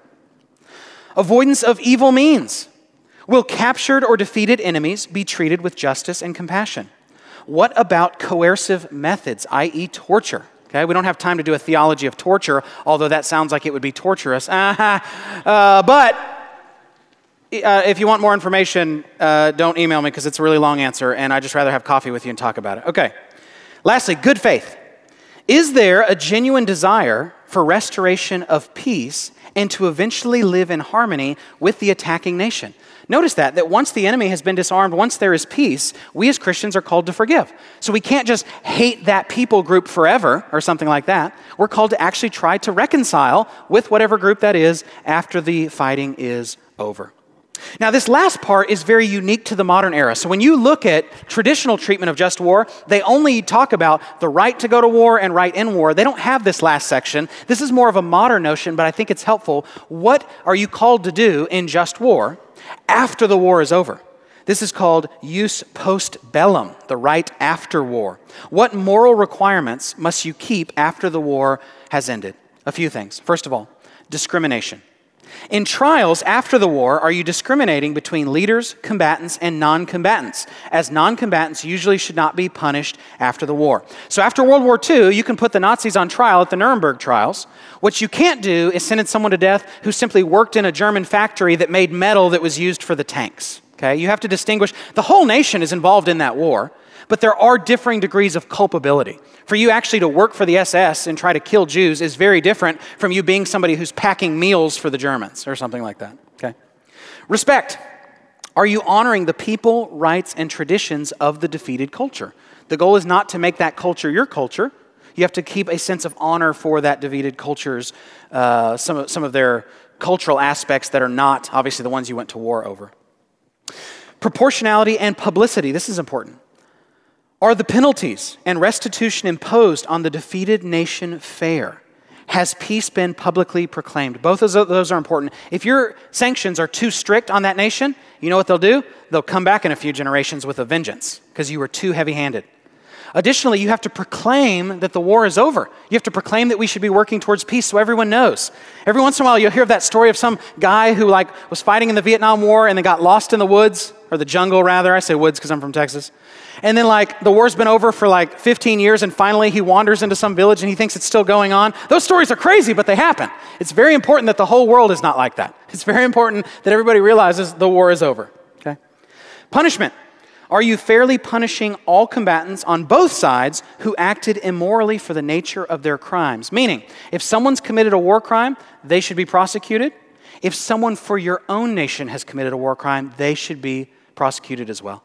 Avoidance of evil means. Will captured or defeated enemies be treated with justice and compassion? What about coercive methods, i.e., torture? Okay, we don't have time to do a theology of torture, although that sounds like it would be torturous. Uh-huh. Uh, but uh, if you want more information, uh, don't email me because it's a really long answer, and I'd just rather have coffee with you and talk about it. Okay. Lastly, good faith. Is there a genuine desire for restoration of peace and to eventually live in harmony with the attacking nation? Notice that, that once the enemy has been disarmed, once there is peace, we as Christians are called to forgive. So we can't just hate that people group forever or something like that. We're called to actually try to reconcile with whatever group that is after the fighting is over. Now, this last part is very unique to the modern era. So, when you look at traditional treatment of just war, they only talk about the right to go to war and right in war. They don't have this last section. This is more of a modern notion, but I think it's helpful. What are you called to do in just war? After the war is over. This is called jus post bellum, the right after war. What moral requirements must you keep after the war has ended? A few things. First of all, discrimination. In trials after the war, are you discriminating between leaders, combatants, and non combatants? As non combatants usually should not be punished after the war. So, after World War II, you can put the Nazis on trial at the Nuremberg trials. What you can't do is sentence someone to death who simply worked in a German factory that made metal that was used for the tanks. Okay? You have to distinguish. The whole nation is involved in that war but there are differing degrees of culpability. For you actually to work for the SS and try to kill Jews is very different from you being somebody who's packing meals for the Germans or something like that. Okay? Respect. Are you honoring the people, rights, and traditions of the defeated culture? The goal is not to make that culture your culture. You have to keep a sense of honor for that defeated culture's, uh, some, of, some of their cultural aspects that are not obviously the ones you went to war over. Proportionality and publicity. This is important. Are the penalties and restitution imposed on the defeated nation fair? Has peace been publicly proclaimed? Both of those are important. If your sanctions are too strict on that nation, you know what they'll do? They'll come back in a few generations with a vengeance because you were too heavy handed. Additionally, you have to proclaim that the war is over. You have to proclaim that we should be working towards peace so everyone knows. Every once in a while, you'll hear that story of some guy who like was fighting in the Vietnam War and then got lost in the woods, or the jungle rather. I say woods because I'm from Texas. And then, like, the war's been over for like 15 years, and finally he wanders into some village and he thinks it's still going on. Those stories are crazy, but they happen. It's very important that the whole world is not like that. It's very important that everybody realizes the war is over. Okay? Punishment. Are you fairly punishing all combatants on both sides who acted immorally for the nature of their crimes? Meaning, if someone's committed a war crime, they should be prosecuted. If someone for your own nation has committed a war crime, they should be prosecuted as well.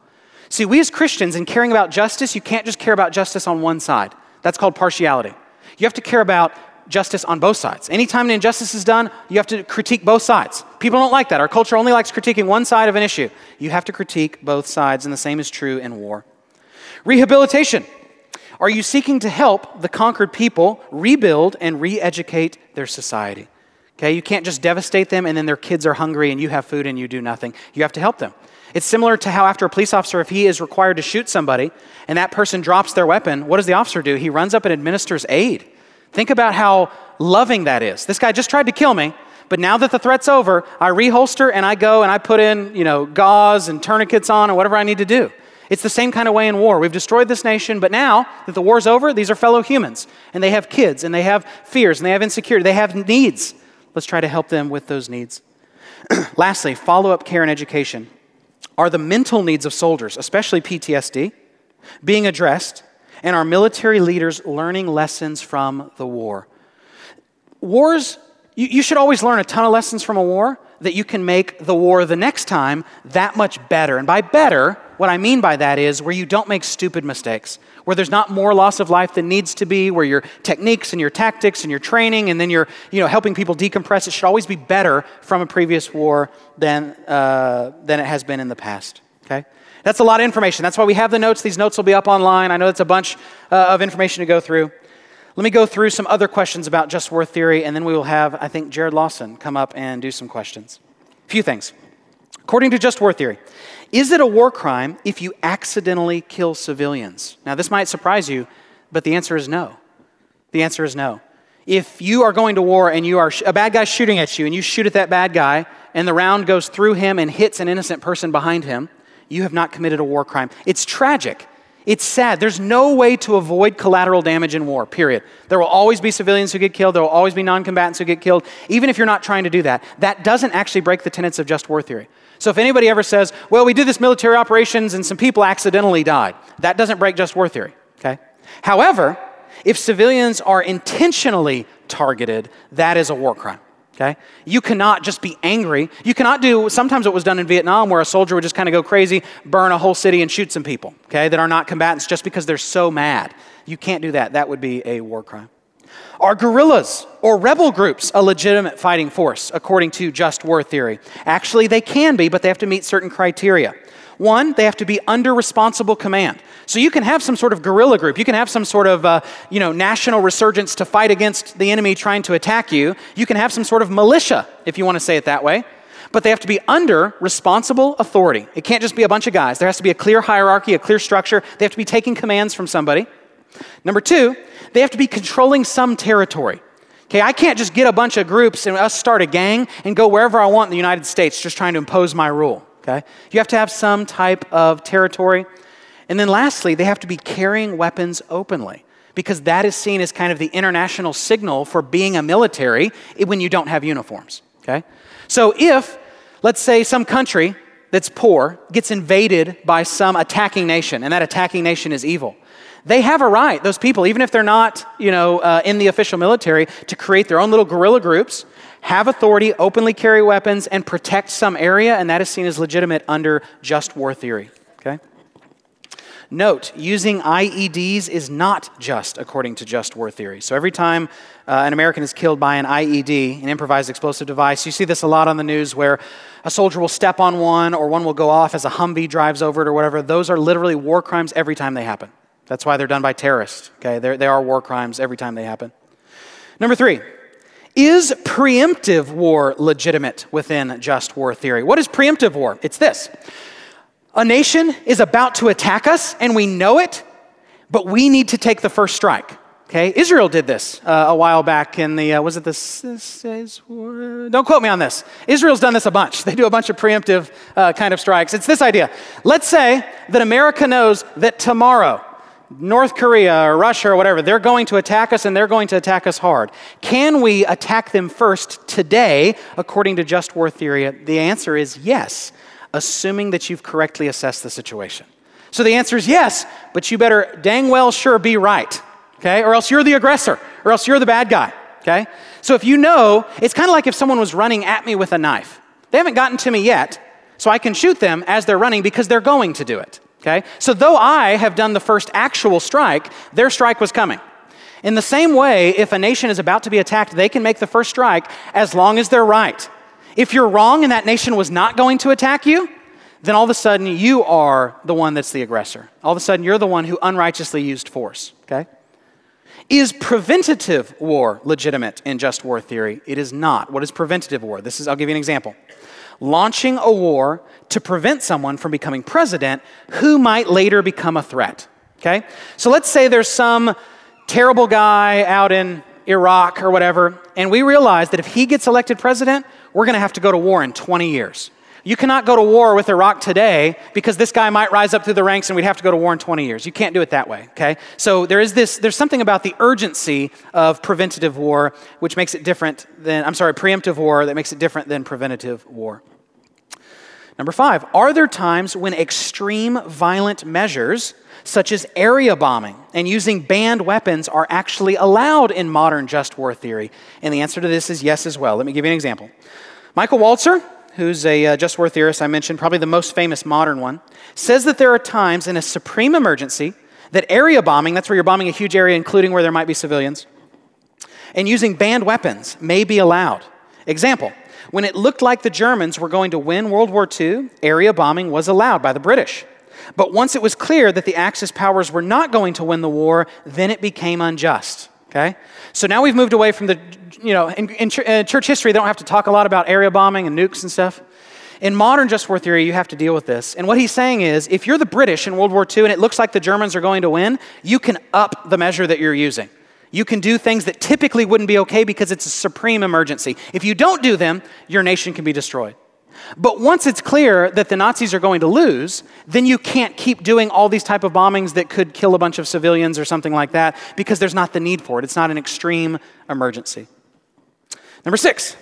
See, we as Christians, in caring about justice, you can't just care about justice on one side. That's called partiality. You have to care about justice on both sides. Anytime an injustice is done, you have to critique both sides. People don't like that. Our culture only likes critiquing one side of an issue. You have to critique both sides, and the same is true in war. Rehabilitation. Are you seeking to help the conquered people rebuild and re educate their society? Okay, you can't just devastate them and then their kids are hungry and you have food and you do nothing. You have to help them. It's similar to how, after a police officer, if he is required to shoot somebody and that person drops their weapon, what does the officer do? He runs up and administers aid. Think about how loving that is. This guy just tried to kill me, but now that the threat's over, I reholster and I go and I put in, you know, gauze and tourniquets on or whatever I need to do. It's the same kind of way in war. We've destroyed this nation, but now that the war's over, these are fellow humans, and they have kids, and they have fears, and they have insecurity, they have needs. Let's try to help them with those needs. Lastly, follow up care and education are the mental needs of soldiers, especially PTSD, being addressed, and our military leaders learning lessons from the war. Wars, you, you, should always learn a ton of lessons from a war that you can make the war the next time that much better. And by better, what I mean by that is where you don't make stupid mistakes, where there's not more loss of life than needs to be, where your techniques and your tactics and your training and then you're you know, helping people decompress, it should always be better from a previous war than, uh, than it has been in the past. Okay? That's a lot of information. That's why we have the notes. These notes will be up online. I know it's a bunch uh, of information to go through. Let me go through some other questions about just war theory, and then we will have, I think, Jared Lawson come up and do some questions. A few things. According to just war theory, is it a war crime if you accidentally kill civilians? Now, this might surprise you, but the answer is no. The answer is no. If you are going to war and you are a bad guy shooting at you and you shoot at that bad guy and the round goes through him and hits an innocent person behind him, you have not committed a war crime. It's tragic. It's sad. There's no way to avoid collateral damage in war, period. There will always be civilians who get killed. There will always be non combatants who get killed, even if you're not trying to do that. That doesn't actually break the tenets of just war theory. So if anybody ever says, well, we did this military operations and some people accidentally died, that doesn't break just war theory, okay? However, if civilians are intentionally targeted, that is a war crime. Okay? You cannot just be angry. You cannot do, sometimes what was done in Vietnam where a soldier would just kind of go crazy, burn a whole city, and shoot some people, okay, that are not combatants just because they're so mad. You can't do that. That would be a war crime. Are guerrillas or rebel groups a legitimate fighting force, according to just war theory? Actually, they can be, but they have to meet certain criteria. One, they have to be under responsible command. So you can have some sort of guerrilla group. You can have some sort of uh, you know, national resurgence to fight against the enemy trying to attack you. You can have some sort of militia, if you want to say it that way. But they have to be under responsible authority. It can't just be a bunch of guys. There has to be a clear hierarchy, a clear structure. They have to be taking commands from somebody. Number two, they have to be controlling some territory. Okay, I can't just get a bunch of groups and us start a gang and go wherever I want in the United States just trying to impose my rule. Okay? You have to have some type of territory. And then lastly, they have to be carrying weapons openly because that is seen as kind of the international signal for being a military when you don't have uniforms. Okay? So if, let's say, some country that's poor gets invaded by some attacking nation, and that attacking nation is evil, they have a right, those people, even if they're not, you know, uh, in the official military, to create their own little guerrilla groups, have authority, openly carry weapons, and protect some area, and that is seen as legitimate under just war theory. Okay? Note, using IEDs is not just according to just war theory. So every time uh, an American is killed by an IED, an improvised explosive device, you see this a lot on the news where a soldier will step on one or one will go off as a Humvee drives over it or whatever. Those are literally war crimes every time they happen. That's why they're done by terrorists. Okay, They're, they are war crimes every time they happen. Number three, is preemptive war legitimate within just war theory? What is preemptive war? It's this a nation is about to attack us, and we know it, but we need to take the first strike. Okay, Israel did this uh, a while back in the, uh, was it the, don't quote me on this. Israel's done this a bunch. They do a bunch of preemptive uh, kind of strikes. It's this idea. Let's say that America knows that tomorrow, North Korea or Russia or whatever, they're going to attack us and they're going to attack us hard. Can we attack them first today, according to just war theory? The answer is yes, assuming that you've correctly assessed the situation. So the answer is yes, but you better dang well sure be right, okay? Or else you're the aggressor, or else you're the bad guy, okay? So if you know, it's kind of like if someone was running at me with a knife. They haven't gotten to me yet, so I can shoot them as they're running because they're going to do it. Okay? So, though I have done the first actual strike, their strike was coming. In the same way, if a nation is about to be attacked, they can make the first strike as long as they're right. If you're wrong and that nation was not going to attack you, then all of a sudden you are the one that's the aggressor. All of a sudden you're the one who unrighteously used force, okay? Is preventative war legitimate in just war theory? It is not. What is preventative war? This is I'll give you an example. Launching a war to prevent someone from becoming president who might later become a threat. Okay? So let's say there's some terrible guy out in Iraq or whatever, and we realize that if he gets elected president, we're going to have to go to war in 20 years. You cannot go to war with Iraq today because this guy might rise up through the ranks and we'd have to go to war in 20 years. You can't do it that way, okay? So there is this, there's something about the urgency of preventative war which makes it different than, I'm sorry, preemptive war that makes it different than preventative war. Number five, are there times when extreme violent measures such as area bombing and using banned weapons are actually allowed in modern just war theory? And the answer to this is yes as well. Let me give you an example. Michael Walzer, who's a uh, just war theorist I mentioned, probably the most famous modern one, says that there are times in a supreme emergency that area bombing, that's where you're bombing a huge area, including where there might be civilians, and using banned weapons may be allowed. Example, when it looked like the Germans were going to win World War II, area bombing was allowed by the British. But once it was clear that the Axis powers were not going to win the war, then it became unjust. Okay? So now we've moved away from the, you know, in, in ch- uh, church history, they don't have to talk a lot about area bombing and nukes and stuff. In modern just war theory, you have to deal with this. And what he's saying is if you're the British in World War II and it looks like the Germans are going to win, you can up the measure that you're using. You can do things that typically wouldn't be okay because it's a supreme emergency. If you don't do them, your nation can be destroyed. But once it's clear that the Nazis are going to lose, then you can't keep doing all these type of bombings that could kill a bunch of civilians or something like that because there's not the need for it. It's not an extreme emergency. Number 6.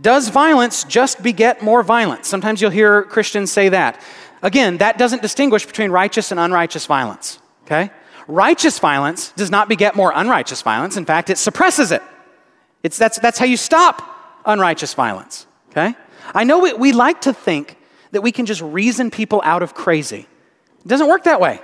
Does violence just beget more violence? Sometimes you'll hear Christians say that. Again, that doesn't distinguish between righteous and unrighteous violence, okay? Righteous violence does not beget more unrighteous violence. In fact, it suppresses it. It's, that's, that's how you stop unrighteous violence, okay? I know we, we like to think that we can just reason people out of crazy. It doesn't work that way.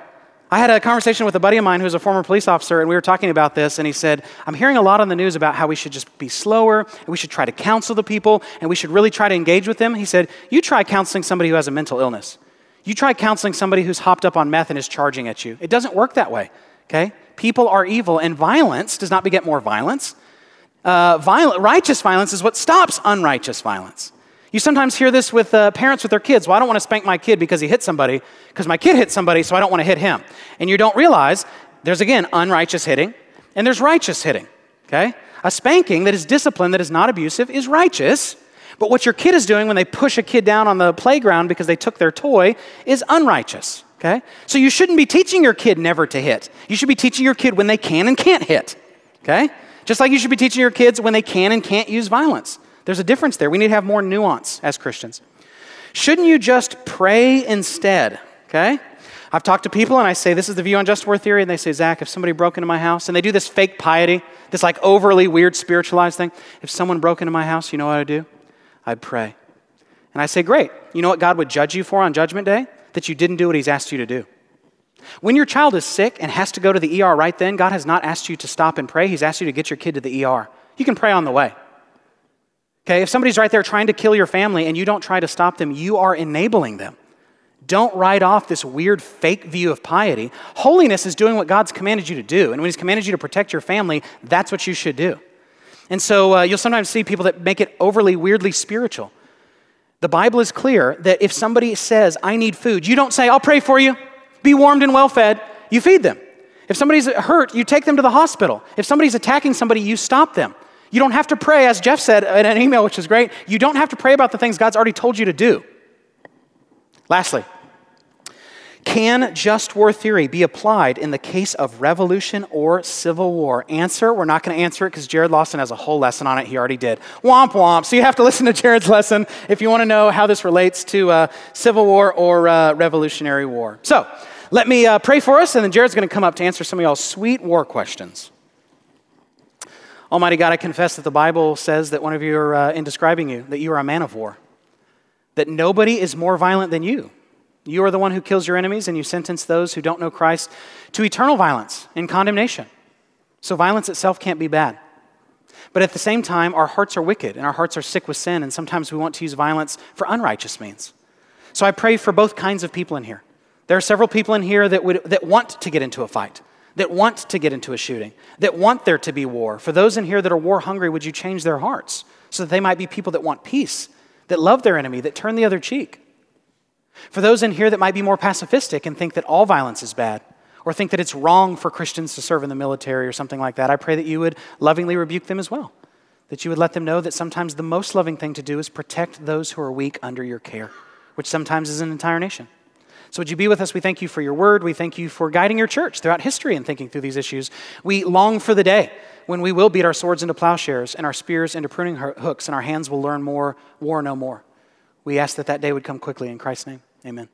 I had a conversation with a buddy of mine who's a former police officer, and we were talking about this, and he said, I'm hearing a lot on the news about how we should just be slower, and we should try to counsel the people, and we should really try to engage with them. He said, You try counseling somebody who has a mental illness. You try counseling somebody who's hopped up on meth and is charging at you. It doesn't work that way, okay? People are evil, and violence does not beget more violence. Uh, violent, righteous violence is what stops unrighteous violence. You sometimes hear this with uh, parents with their kids. Well, I don't want to spank my kid because he hit somebody, because my kid hit somebody, so I don't want to hit him. And you don't realize there's, again, unrighteous hitting and there's righteous hitting, okay? A spanking that is discipline, that is not abusive, is righteous. But what your kid is doing when they push a kid down on the playground because they took their toy is unrighteous, okay? So you shouldn't be teaching your kid never to hit. You should be teaching your kid when they can and can't hit, okay? Just like you should be teaching your kids when they can and can't use violence. There's a difference there. We need to have more nuance as Christians. Shouldn't you just pray instead? Okay? I've talked to people and I say, This is the view on just war theory. And they say, Zach, if somebody broke into my house, and they do this fake piety, this like overly weird spiritualized thing. If someone broke into my house, you know what I'd do? I'd pray. And I say, Great. You know what God would judge you for on Judgment Day? That you didn't do what He's asked you to do. When your child is sick and has to go to the ER right then, God has not asked you to stop and pray. He's asked you to get your kid to the ER. You can pray on the way. Okay, if somebody's right there trying to kill your family and you don't try to stop them, you are enabling them. Don't write off this weird fake view of piety. Holiness is doing what God's commanded you to do. And when He's commanded you to protect your family, that's what you should do. And so uh, you'll sometimes see people that make it overly weirdly spiritual. The Bible is clear that if somebody says, I need food, you don't say, I'll pray for you, be warmed and well fed. You feed them. If somebody's hurt, you take them to the hospital. If somebody's attacking somebody, you stop them. You don't have to pray, as Jeff said in an email, which is great, you don't have to pray about the things God's already told you to do. Lastly, can just war theory be applied in the case of revolution or civil war? Answer, we're not going to answer it because Jared Lawson has a whole lesson on it. He already did. Womp womp. So you have to listen to Jared's lesson if you want to know how this relates to uh, civil war or uh, revolutionary war. So let me uh, pray for us, and then Jared's going to come up to answer some of y'all's sweet war questions. Almighty God, I confess that the Bible says that one of you are, uh, in describing you, that you are a man of war, that nobody is more violent than you. You are the one who kills your enemies, and you sentence those who don't know Christ to eternal violence and condemnation. So violence itself can't be bad. But at the same time, our hearts are wicked and our hearts are sick with sin, and sometimes we want to use violence for unrighteous means. So I pray for both kinds of people in here. There are several people in here that, would, that want to get into a fight, that want to get into a shooting, that want there to be war. For those in here that are war hungry, would you change their hearts so that they might be people that want peace, that love their enemy, that turn the other cheek? For those in here that might be more pacifistic and think that all violence is bad, or think that it's wrong for Christians to serve in the military or something like that, I pray that you would lovingly rebuke them as well. That you would let them know that sometimes the most loving thing to do is protect those who are weak under your care, which sometimes is an entire nation. So, would you be with us? We thank you for your word. We thank you for guiding your church throughout history and thinking through these issues. We long for the day when we will beat our swords into plowshares and our spears into pruning hooks, and our hands will learn more, war no more. We ask that that day would come quickly. In Christ's name, amen.